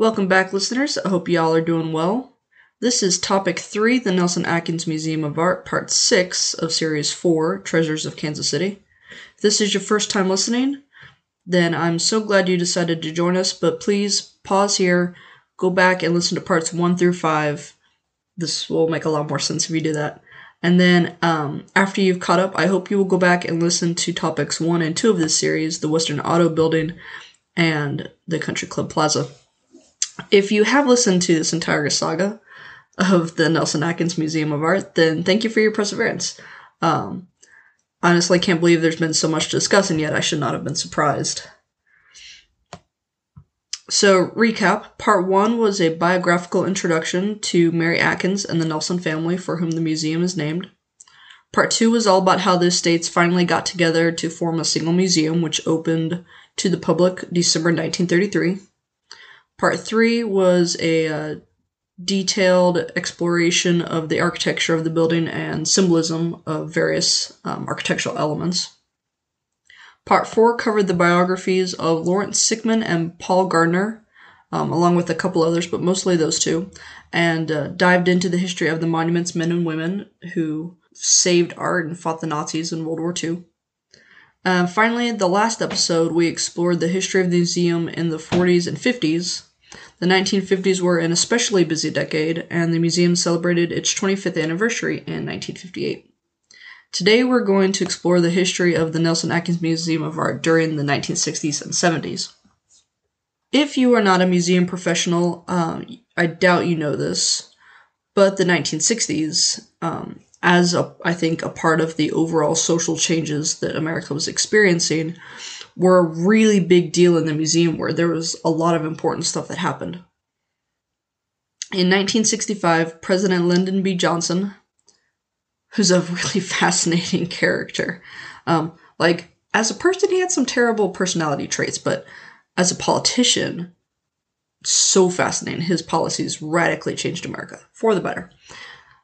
Welcome back, listeners. I hope y'all are doing well. This is Topic 3, the Nelson Atkins Museum of Art, Part 6 of Series 4, Treasures of Kansas City. If this is your first time listening, then I'm so glad you decided to join us, but please pause here, go back and listen to parts 1 through 5. This will make a lot more sense if you do that. And then, um, after you've caught up, I hope you will go back and listen to topics 1 and 2 of this series the Western Auto Building and the Country Club Plaza. If you have listened to this entire saga of the Nelson Atkins Museum of Art, then thank you for your perseverance. Um, honestly, can't believe there's been so much to discuss, and yet I should not have been surprised. So, recap Part 1 was a biographical introduction to Mary Atkins and the Nelson family, for whom the museum is named. Part 2 was all about how the estates finally got together to form a single museum, which opened to the public December 1933. Part 3 was a uh, detailed exploration of the architecture of the building and symbolism of various um, architectural elements. Part 4 covered the biographies of Lawrence Sickman and Paul Gardner, um, along with a couple others, but mostly those two, and uh, dived into the history of the monument's men and women who saved art and fought the Nazis in World War II. Uh, finally, the last episode, we explored the history of the museum in the 40s and 50s. The 1950s were an especially busy decade, and the museum celebrated its 25th anniversary in 1958. Today, we're going to explore the history of the Nelson Atkins Museum of Art during the 1960s and 70s. If you are not a museum professional, um, I doubt you know this, but the 1960s, um, as a, I think a part of the overall social changes that America was experiencing, were a really big deal in the museum where there was a lot of important stuff that happened. In 1965, President Lyndon B. Johnson, who's a really fascinating character, um, like as a person, he had some terrible personality traits, but as a politician, so fascinating. His policies radically changed America for the better.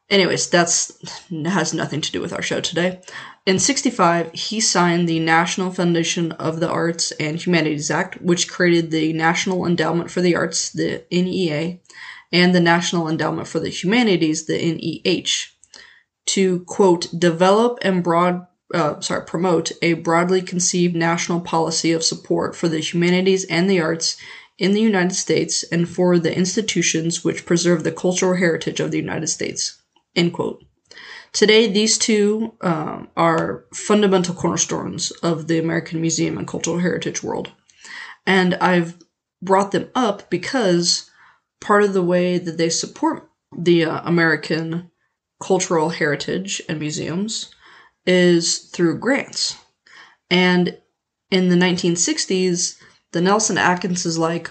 Anyways, that's has nothing to do with our show today. In 65, he signed the National Foundation of the Arts and Humanities Act, which created the National Endowment for the Arts, the NEA, and the National Endowment for the Humanities, the NEH, to quote develop and broad uh, sorry promote a broadly conceived national policy of support for the humanities and the arts in the United States and for the institutions which preserve the cultural heritage of the United States. End quote. Today, these two um, are fundamental cornerstones of the American museum and cultural heritage world. And I've brought them up because part of the way that they support the uh, American cultural heritage and museums is through grants. And in the 1960s, the Nelson Atkins is like,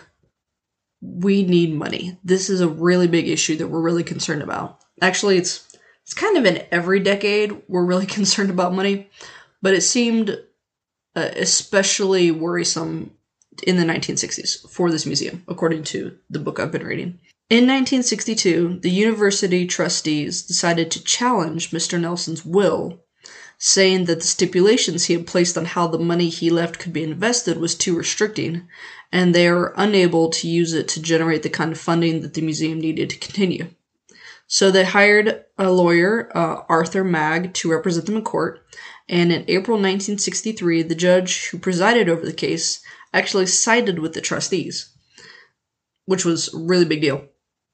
we need money. This is a really big issue that we're really concerned about. Actually, it's it's kind of in every decade we're really concerned about money, but it seemed uh, especially worrisome in the 1960s for this museum, according to the book I've been reading. In 1962, the university trustees decided to challenge Mr. Nelson's will, saying that the stipulations he had placed on how the money he left could be invested was too restricting, and they are unable to use it to generate the kind of funding that the museum needed to continue. So they hired a lawyer, uh, Arthur Magg, to represent them in court. And in April 1963, the judge who presided over the case actually sided with the trustees, which was a really big deal.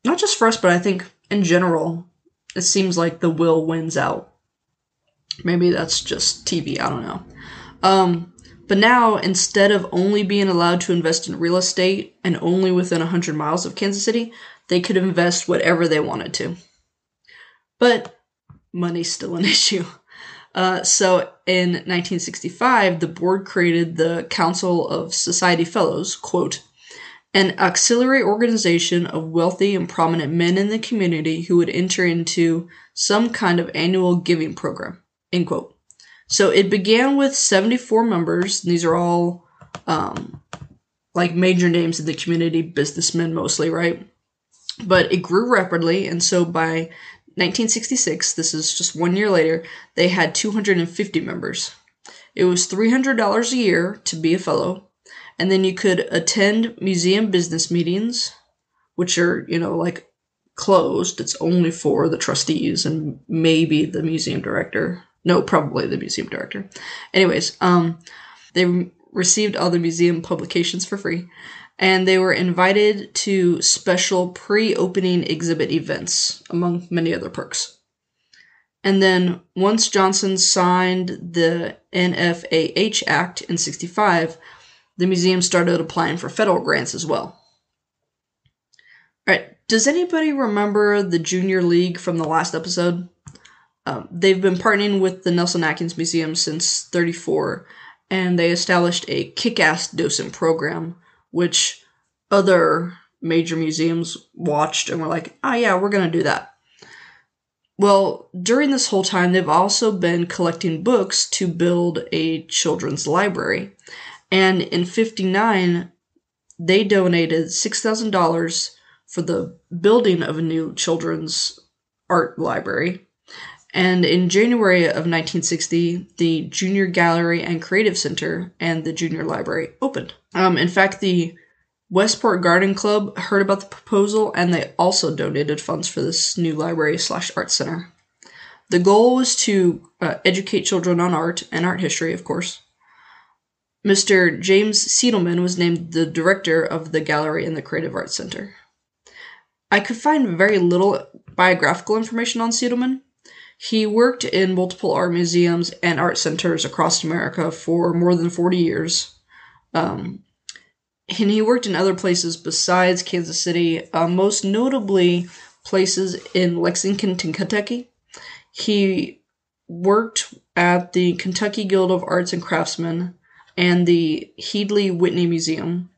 Not just for us, but I think in general, it seems like the will wins out. Maybe that's just TV, I don't know. Um, but now, instead of only being allowed to invest in real estate and only within 100 miles of Kansas City, they could invest whatever they wanted to. But money's still an issue. Uh, so in 1965, the board created the Council of Society Fellows, quote, an auxiliary organization of wealthy and prominent men in the community who would enter into some kind of annual giving program, end quote. So it began with 74 members. These are all um, like major names in the community, businessmen mostly, right? But it grew rapidly, and so by 1966, this is just one year later, they had 250 members. It was $300 a year to be a fellow, and then you could attend museum business meetings, which are, you know, like closed. It's only for the trustees and maybe the museum director. No, probably the museum director. Anyways, um, they received all the museum publications for free, and they were invited to special pre-opening exhibit events, among many other perks. And then once Johnson signed the NFAH Act in 65, the museum started applying for federal grants as well. All right, does anybody remember the Junior League from the last episode? Um, they've been partnering with the Nelson Atkins Museum since 34, and they established a kick ass docent program, which other major museums watched and were like, oh, yeah, we're going to do that. Well, during this whole time, they've also been collecting books to build a children's library. And in 59, they donated $6,000 for the building of a new children's art library. And in January of 1960, the Junior Gallery and Creative Center and the Junior Library opened. Um, in fact, the Westport Garden Club heard about the proposal and they also donated funds for this new library slash art center. The goal was to uh, educate children on art and art history, of course. Mr. James Seidelman was named the director of the gallery and the Creative Arts Center. I could find very little biographical information on Seidelman. He worked in multiple art museums and art centers across America for more than 40 years. Um, and he worked in other places besides Kansas City, uh, most notably places in Lexington, Kentucky. He worked at the Kentucky Guild of Arts and Craftsmen and the Headley Whitney Museum.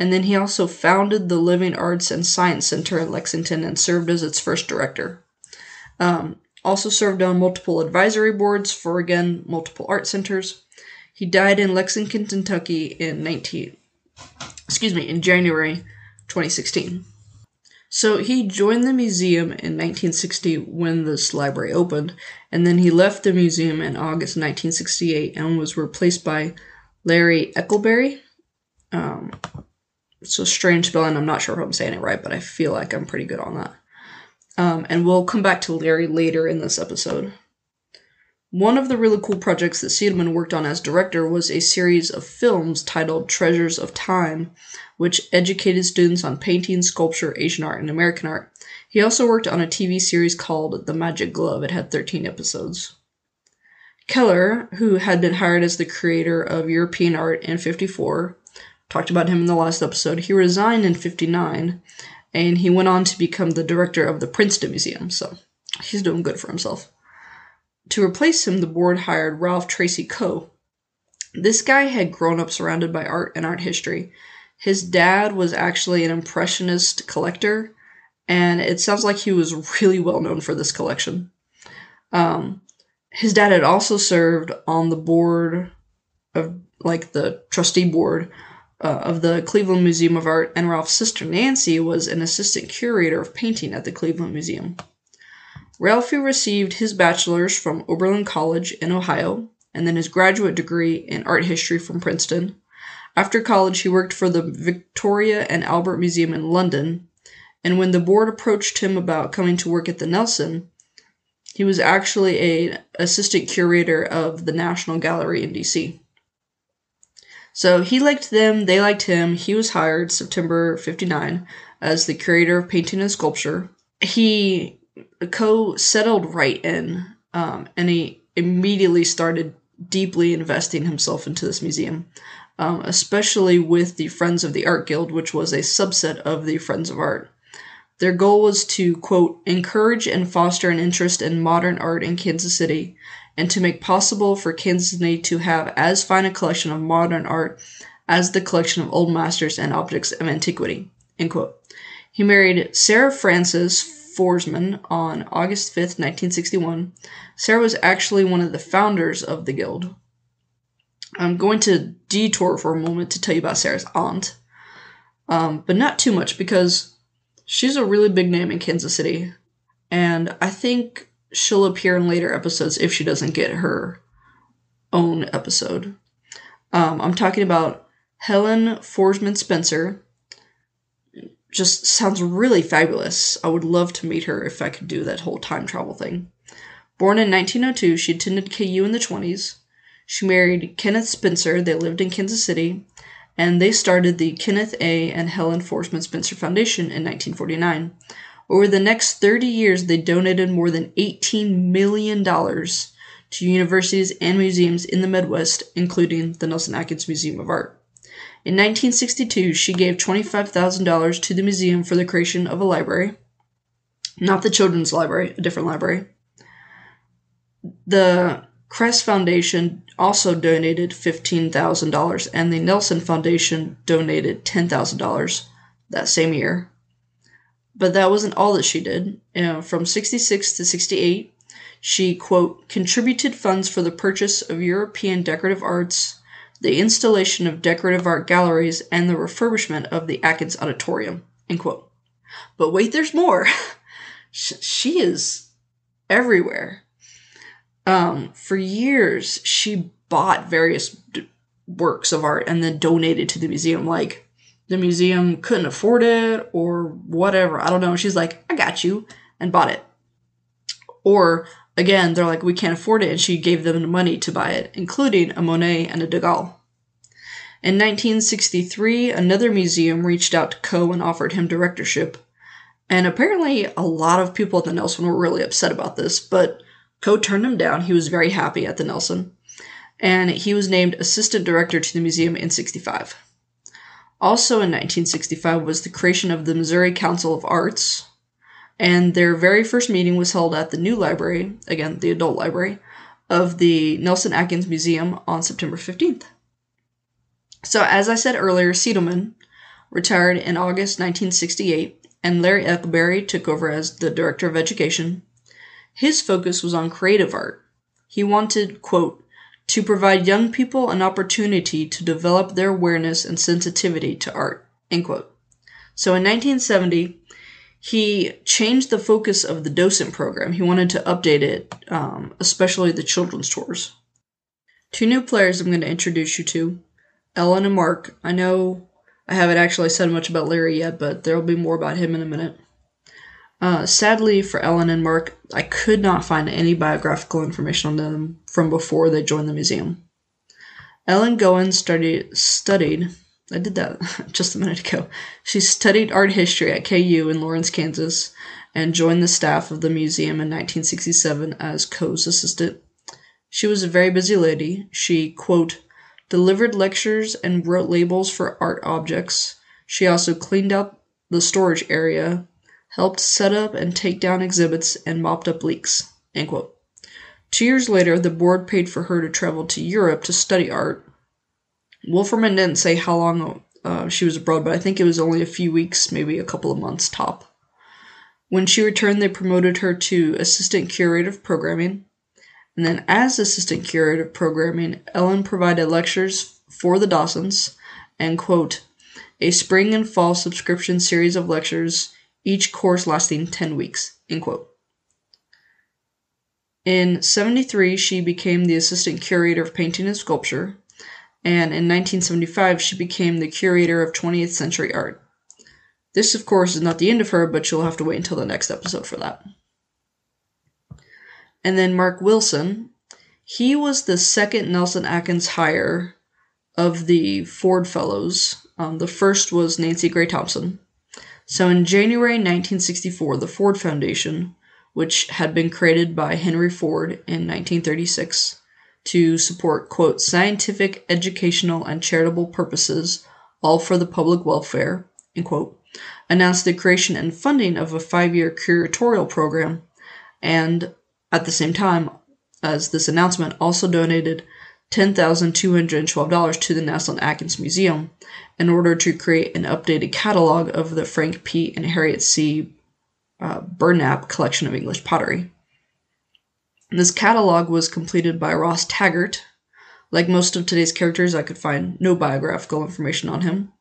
And then he also founded the Living Arts and Science Center in Lexington and served as its first director. Um, also served on multiple advisory boards for, again, multiple art centers. He died in Lexington, Kentucky in 19, excuse me, in January 2016. So he joined the museum in 1960 when this library opened, and then he left the museum in August 1968 and was replaced by Larry Eckleberry. Um, a strange spelling. I'm not sure if I'm saying it right, but I feel like I'm pretty good on that. Um, and we'll come back to Larry later in this episode. One of the really cool projects that Seidelman worked on as director was a series of films titled Treasures of Time, which educated students on painting, sculpture, Asian art, and American art. He also worked on a TV series called The Magic Glove. It had 13 episodes. Keller, who had been hired as the curator of European art in 54, talked about him in the last episode. He resigned in 59 and he went on to become the director of the Princeton Museum, so he's doing good for himself. To replace him, the board hired Ralph Tracy Coe. This guy had grown up surrounded by art and art history. His dad was actually an impressionist collector, and it sounds like he was really well known for this collection. Um, his dad had also served on the board of, like, the trustee board uh, of the Cleveland Museum of Art, and Ralph's sister Nancy was an assistant curator of painting at the Cleveland Museum. Ralphie received his bachelor's from Oberlin College in Ohio, and then his graduate degree in art history from Princeton. After college, he worked for the Victoria and Albert Museum in London, and when the board approached him about coming to work at the Nelson, he was actually a assistant curator of the National Gallery in DC. So he liked them, they liked him. He was hired September 59 as the curator of painting and sculpture. He Coe settled right in, um, and he immediately started deeply investing himself into this museum, um, especially with the Friends of the Art Guild, which was a subset of the Friends of Art. Their goal was to, quote, encourage and foster an interest in modern art in Kansas City and to make possible for Kansas City to have as fine a collection of modern art as the collection of old masters and objects of antiquity. He married Sarah Frances Foresman on August 5th, 1961. Sarah was actually one of the founders of the guild. I'm going to detour for a moment to tell you about Sarah's aunt, um, but not too much because she's a really big name in Kansas City, and I think she'll appear in later episodes if she doesn't get her own episode. Um, I'm talking about Helen Foresman Spencer. Just sounds really fabulous. I would love to meet her if I could do that whole time travel thing. Born in 1902, she attended KU in the 20s. She married Kenneth Spencer. They lived in Kansas City, and they started the Kenneth A. and Helen Foresman Spencer Foundation in 1949. Over the next 30 years, they donated more than $18 million to universities and museums in the Midwest, including the Nelson Atkins Museum of Art. In 1962, she gave $25,000 to the museum for the creation of a library. Not the children's library, a different library. The Crest Foundation also donated $15,000, and the Nelson Foundation donated $10,000 that same year. But that wasn't all that she did. Uh, from 66 to 68, she, quote, contributed funds for the purchase of European decorative arts, the installation of decorative art galleries, and the refurbishment of the Atkins Auditorium, end quote. But wait, there's more. She is everywhere. Um, for years, she bought various d- works of art and then donated to the museum. Like, the museum couldn't afford it or whatever. I don't know. She's like, I got you, and bought it. Or, again, they're like, we can't afford it, and she gave them the money to buy it, including a Monet and a Degas. In 1963, another museum reached out to Coe and offered him directorship. And apparently, a lot of people at the Nelson were really upset about this, but Coe turned him down. He was very happy at the Nelson. And he was named assistant director to the museum in 65. Also in 1965 was the creation of the Missouri Council of Arts, and their very first meeting was held at the new library, again, the adult library, of the Nelson Atkins Museum on September 15th. So, as I said earlier, Seidelman retired in August 1968, and Larry Eckleberry took over as the Director of Education. His focus was on creative art. He wanted, quote, to provide young people an opportunity to develop their awareness and sensitivity to art, end quote. So in 1970, he changed the focus of the docent program. He wanted to update it, um, especially the children's tours. Two new players I'm going to introduce you to Ellen and Mark. I know I haven't actually said much about Larry yet, but there will be more about him in a minute. Uh, sadly for Ellen and Mark, I could not find any biographical information on them from before they joined the museum. Ellen Goheen studied, studied I did that just a minute ago. She studied art history at KU in Lawrence, Kansas, and joined the staff of the museum in 1967 as Coe's assistant. She was a very busy lady. She, quote, delivered lectures and wrote labels for art objects. She also cleaned out the storage area, helped set up and take down exhibits, and mopped up leaks. Two years later, the board paid for her to travel to Europe to study art. Wolferman didn't say how long uh, she was abroad, but I think it was only a few weeks, maybe a couple of months top. When she returned, they promoted her to assistant curator of programming. And then, as assistant curator of programming, Ellen provided lectures for the docents and, quote, a spring and fall subscription series of lectures, each course lasting 10 weeks, end quote. In 73, she became the assistant curator of painting and sculpture, and in 1975, she became the curator of 20th century art. This, of course, is not the end of her, but you'll have to wait until the next episode for that. And then Mark Wilson, he was the second Nelson Atkins hire of the Ford Fellows. Um, the first was Nancy Gray Thompson. So in January 1964, the Ford Foundation, which had been created by Henry Ford in 1936 to support, quote, scientific, educational, and charitable purposes, all for the public welfare, end quote, announced the creation and funding of a five year curatorial program. And at the same time as this announcement also donated $10,212 to the Nelson Atkins Museum in order to create an updated catalog of the Frank P. and Harriet C. Uh, Burnap collection of English pottery. This catalog was completed by Ross Taggart. Like most of today's characters, I could find no biographical information on him.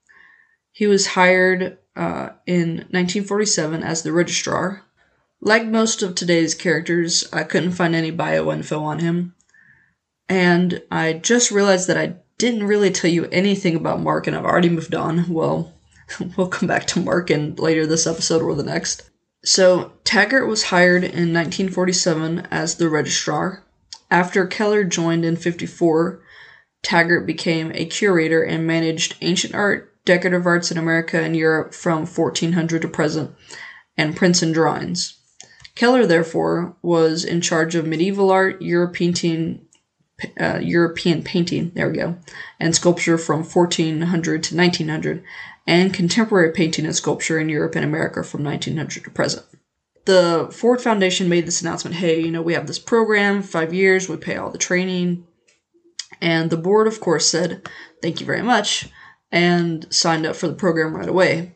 He was hired uh, in 1947 as the registrar. Like most of today's characters, I couldn't find any bio info on him. And I just realized that I didn't really tell you anything about Mark, and I've already moved on. Well, we'll come back to Mark in later this episode or the next. So, Taggart was hired in 1947 as the registrar. After Keller joined in 54, Taggart became a curator and managed ancient art, decorative arts in America and Europe from 1400 to present, and prints and drawings. Keller, therefore, was in charge of medieval art, European, uh, European painting, there we go, and sculpture from 1400 to 1900, and contemporary painting and sculpture in Europe and America from 1900 to present. The Ford Foundation made this announcement hey, you know, we have this program, five years, we pay all the training. And the board, of course, said, thank you very much, and signed up for the program right away.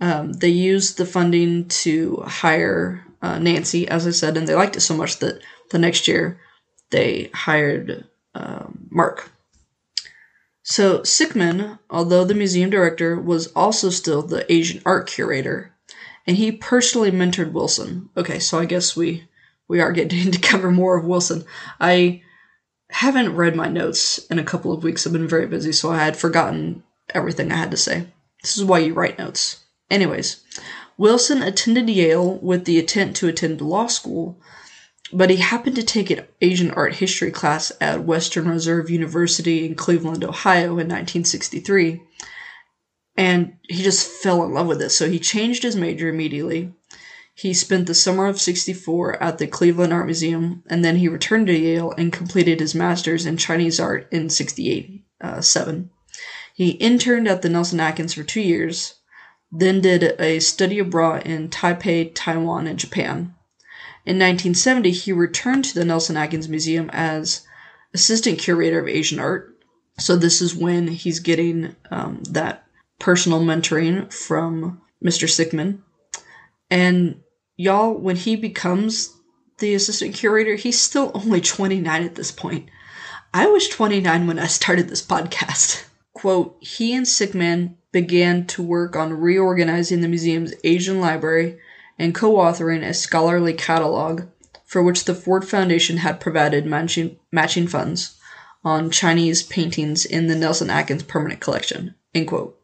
Um, they used the funding to hire uh, Nancy, as I said, and they liked it so much that the next year they hired um, Mark. So Sickman, although the museum director, was also still the Asian art curator, and he personally mentored Wilson. Okay, so I guess we we are getting to cover more of Wilson. I haven't read my notes in a couple of weeks. I've been very busy, so I had forgotten everything I had to say. This is why you write notes. Anyways, Wilson attended Yale with the intent to attend law school, but he happened to take an Asian art history class at Western Reserve University in Cleveland, Ohio in 1963. And he just fell in love with it, so he changed his major immediately. He spent the summer of 64 at the Cleveland Art Museum, and then he returned to Yale and completed his master's in Chinese art in 68 uh, 7. He interned at the Nelson Atkins for two years, then did a study abroad in Taipei, Taiwan, and Japan. In 1970, he returned to the Nelson Atkins Museum as assistant curator of Asian art. So this is when he's getting um, that personal mentoring from Mr. Sickman. And y'all, when he becomes the assistant curator, he's still only 29 at this point. I was 29 when I started this podcast. Quote, he and Sickman began to work on reorganizing the museum's Asian library and co authoring a scholarly catalog for which the Ford Foundation had provided matching, matching funds on Chinese paintings in the Nelson Atkins permanent collection. End quote.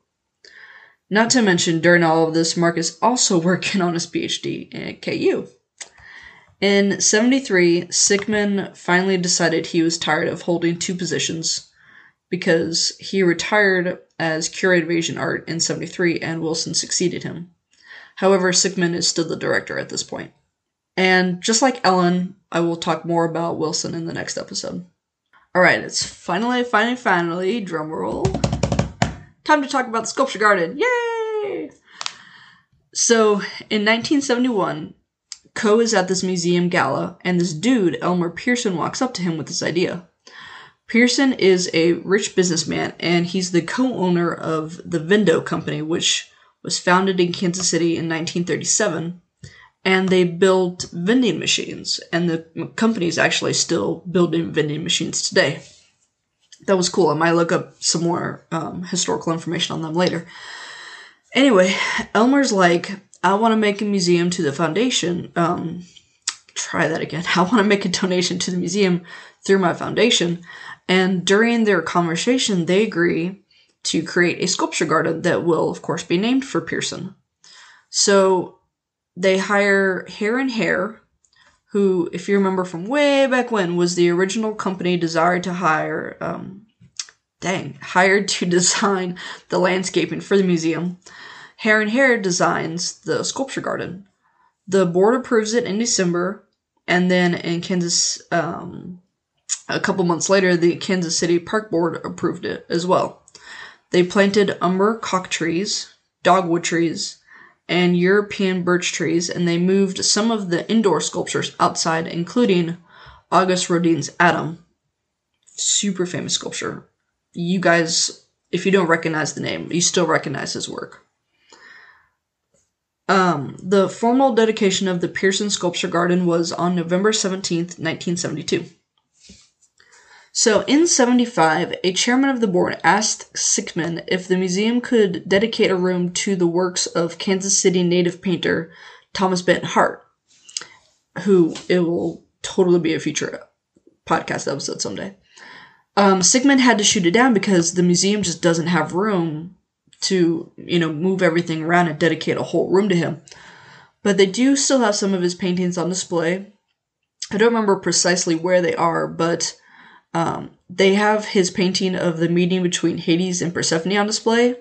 Not to mention, during all of this, Mark is also working on his PhD at KU. In 73, Sickman finally decided he was tired of holding two positions because he retired as curator of Asian art in 73 and Wilson succeeded him. However, Sickman is still the director at this point. And just like Ellen, I will talk more about Wilson in the next episode. Alright, it's finally, finally, finally, drumroll, time to talk about the sculpture garden. Yay! So, in 1971, Coe is at this museum gala, and this dude, Elmer Pierson, walks up to him with this idea. Pierson is a rich businessman, and he's the co owner of the Vendo Company, which was founded in Kansas City in 1937. And they built vending machines, and the company is actually still building vending machines today. That was cool. I might look up some more um, historical information on them later. Anyway, Elmer's like, I want to make a museum to the foundation. Um, try that again. I want to make a donation to the museum through my foundation. And during their conversation, they agree to create a sculpture garden that will, of course, be named for Pierson. So they hire Hare and Hare, who, if you remember from way back when, was the original company desired to hire, um, dang, hired to design the landscaping for the museum. Hare and Hare designs the sculpture garden. The board approves it in December, and then in Kansas, um, a couple months later, the Kansas City Park Board approved it as well. They planted Amur cork trees, dogwood trees, and European birch trees, and they moved some of the indoor sculptures outside, including Auguste Rodin's Adam. Super famous sculpture. You guys, if you don't recognize the name, you still recognize his work. Um, the formal dedication of the Pierson Sculpture Garden was on November 17th, 1972. So in 75, a chairman of the board asked Sickman if the museum could dedicate a room to the works of Kansas City native painter Thomas Benton Hart, who it will totally be a future podcast episode someday. Um, Sickman had to shoot it down because the museum just doesn't have room to, you know, move everything around and dedicate a whole room to him. But they do still have some of his paintings on display. I don't remember precisely where they are, but um, they have his painting of the meeting between Hades and Persephone on display,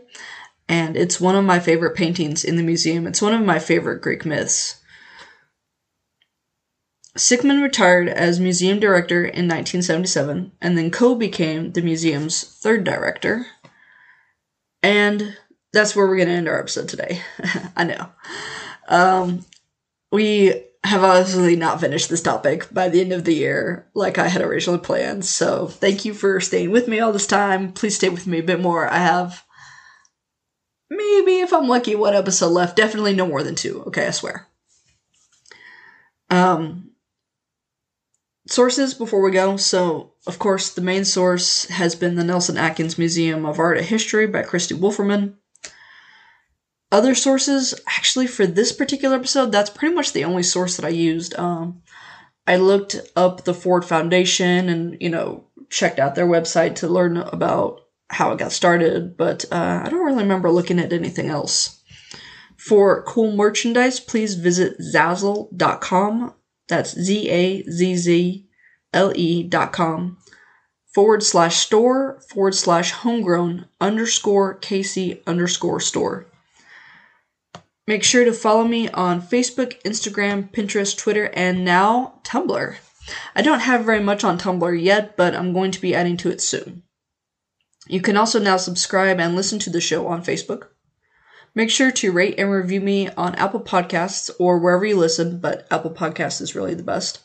and it's one of my favorite paintings in the museum. It's one of my favorite Greek myths. Sickman retired as museum director in 1977 and then Coe became the museum's third director. And that's where we're going to end our episode today. I know. Um, we have obviously not finished this topic by the end of the year like I had originally planned. So thank you for staying with me all this time. Please stay with me a bit more. I have maybe, if I'm lucky, one episode left. Definitely no more than two. Okay, I swear. Um, sources before we go. So, of course, the main source has been the Nelson Atkins Museum of Art and History by Kristie Wolferman. Other sources, actually, for this particular episode, that's pretty much the only source that I used. Um, I looked up the Ford Foundation and, you know, checked out their website to learn about how it got started, but uh, I don't really remember looking at anything else. For cool merchandise, please visit Zazzle.com. That's Z A Z Z L E dot com forward slash store forward slash homegrown underscore KC underscore store. Make sure to follow me on Facebook, Instagram, Pinterest, Twitter, and now Tumblr. I don't have very much on Tumblr yet, but I'm going to be adding to it soon. You can also now subscribe and listen to the show on Facebook. Make sure to rate and review me on Apple Podcasts or wherever you listen, but Apple Podcasts is really the best.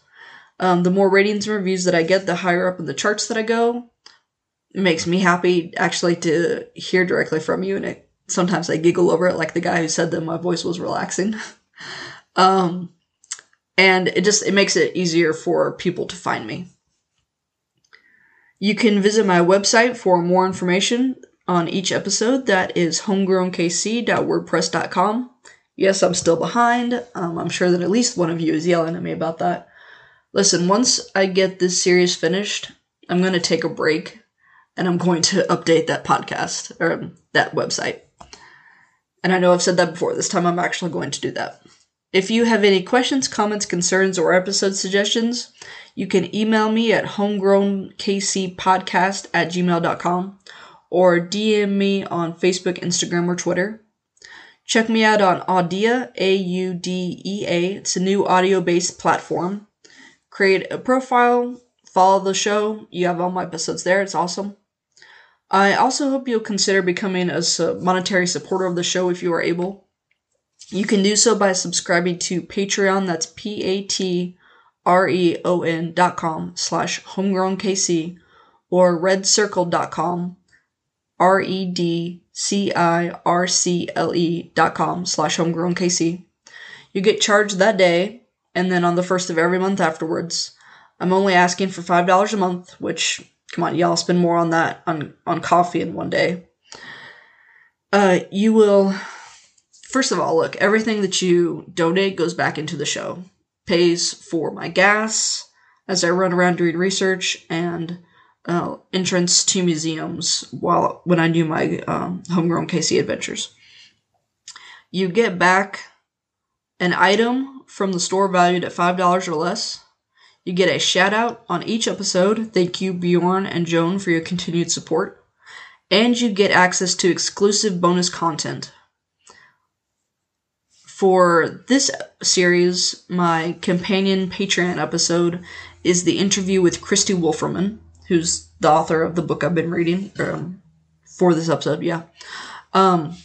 Um, the more ratings and reviews that I get, the higher up in the charts that I go. It makes me happy actually to hear directly from you, and it, sometimes I giggle over it, like the guy who said that my voice was relaxing. um, and it just it makes it easier for people to find me. You can visit my website for more information on each episode. That is homegrownkc.wordpress.com. Yes, I'm still behind. Um, I'm sure that at least one of you is yelling at me about that. Listen, once I get this series finished, I'm going to take a break and I'm going to update that podcast or that website. And I know I've said that before. This time I'm actually going to do that. If you have any questions, comments, concerns, or episode suggestions, you can email me at homegrownkcpodcast at gmail.com or DM me on Facebook, Instagram, or Twitter. Check me out on Audea, A U D E A. It's a new audio based platform. Create a profile, follow the show. You have all my episodes there. It's awesome. I also hope you'll consider becoming a monetary supporter of the show if you are able. You can do so by subscribing to Patreon. That's P A T R E O N dot com slash homegrownkc or redcircle.com R E D C I R C L E dot com slash homegrown KC. You get charged that day, and then on the first of every month afterwards. I'm only asking for five dollars a month, which come on, y'all spend more on that on on coffee in one day. Uh, you will first of all look everything that you donate goes back into the show, pays for my gas as I run around doing research and uh, entrance to museums while when I do my um, homegrown KC adventures. You get back an item from the store valued at five dollars or less. You get a shout out on each episode. Thank you, Bjorn and Joan, for your continued support. And you get access to exclusive bonus content. For this series, my companion Patreon episode is the interview with Kristie Wolferman, who's the author of the book I've been reading um, for this episode. Yeah. Um,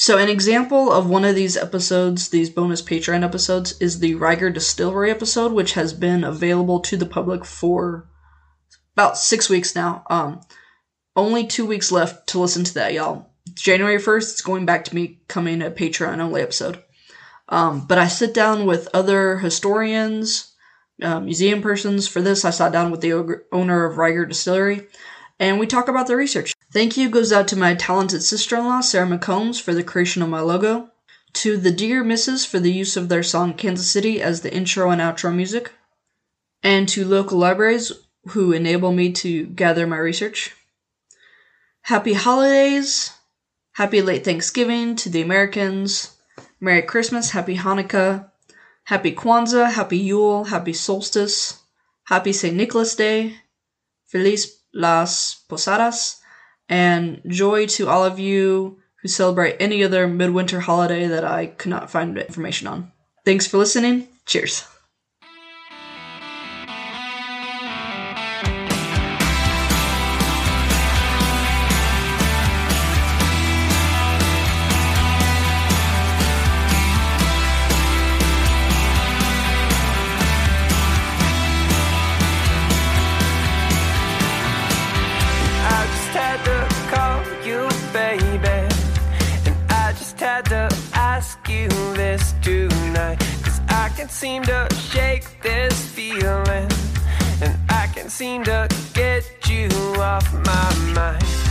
So, an example of one of these episodes, these bonus Patreon episodes, is the Rieger Distillery episode, which has been available to the public for about six weeks now. Um, only two weeks left to listen to that, y'all. January 1st, it's going back to me coming a Patreon only episode. Um, but I sit down with other historians, uh, museum persons for this. I sat down with the owner of Rieger Distillery, and we talk about the research. Thank you goes out to my talented sister in law, Sarah McCombs, for the creation of my logo, to the Dear Misses for the use of their song Kansas City as the intro and outro music, and to local libraries who enable me to gather my research. Happy holidays! Happy late Thanksgiving to the Americans. Merry Christmas, Happy Hanukkah, Happy Kwanzaa, Happy Yule, Happy Solstice, Happy St. Nicholas Day, Feliz las Posadas, and joy to all of you who celebrate any other midwinter holiday that I could not find information on. Thanks for listening. Cheers. Seem to shake this feeling. And I can't seem to get you off my mind.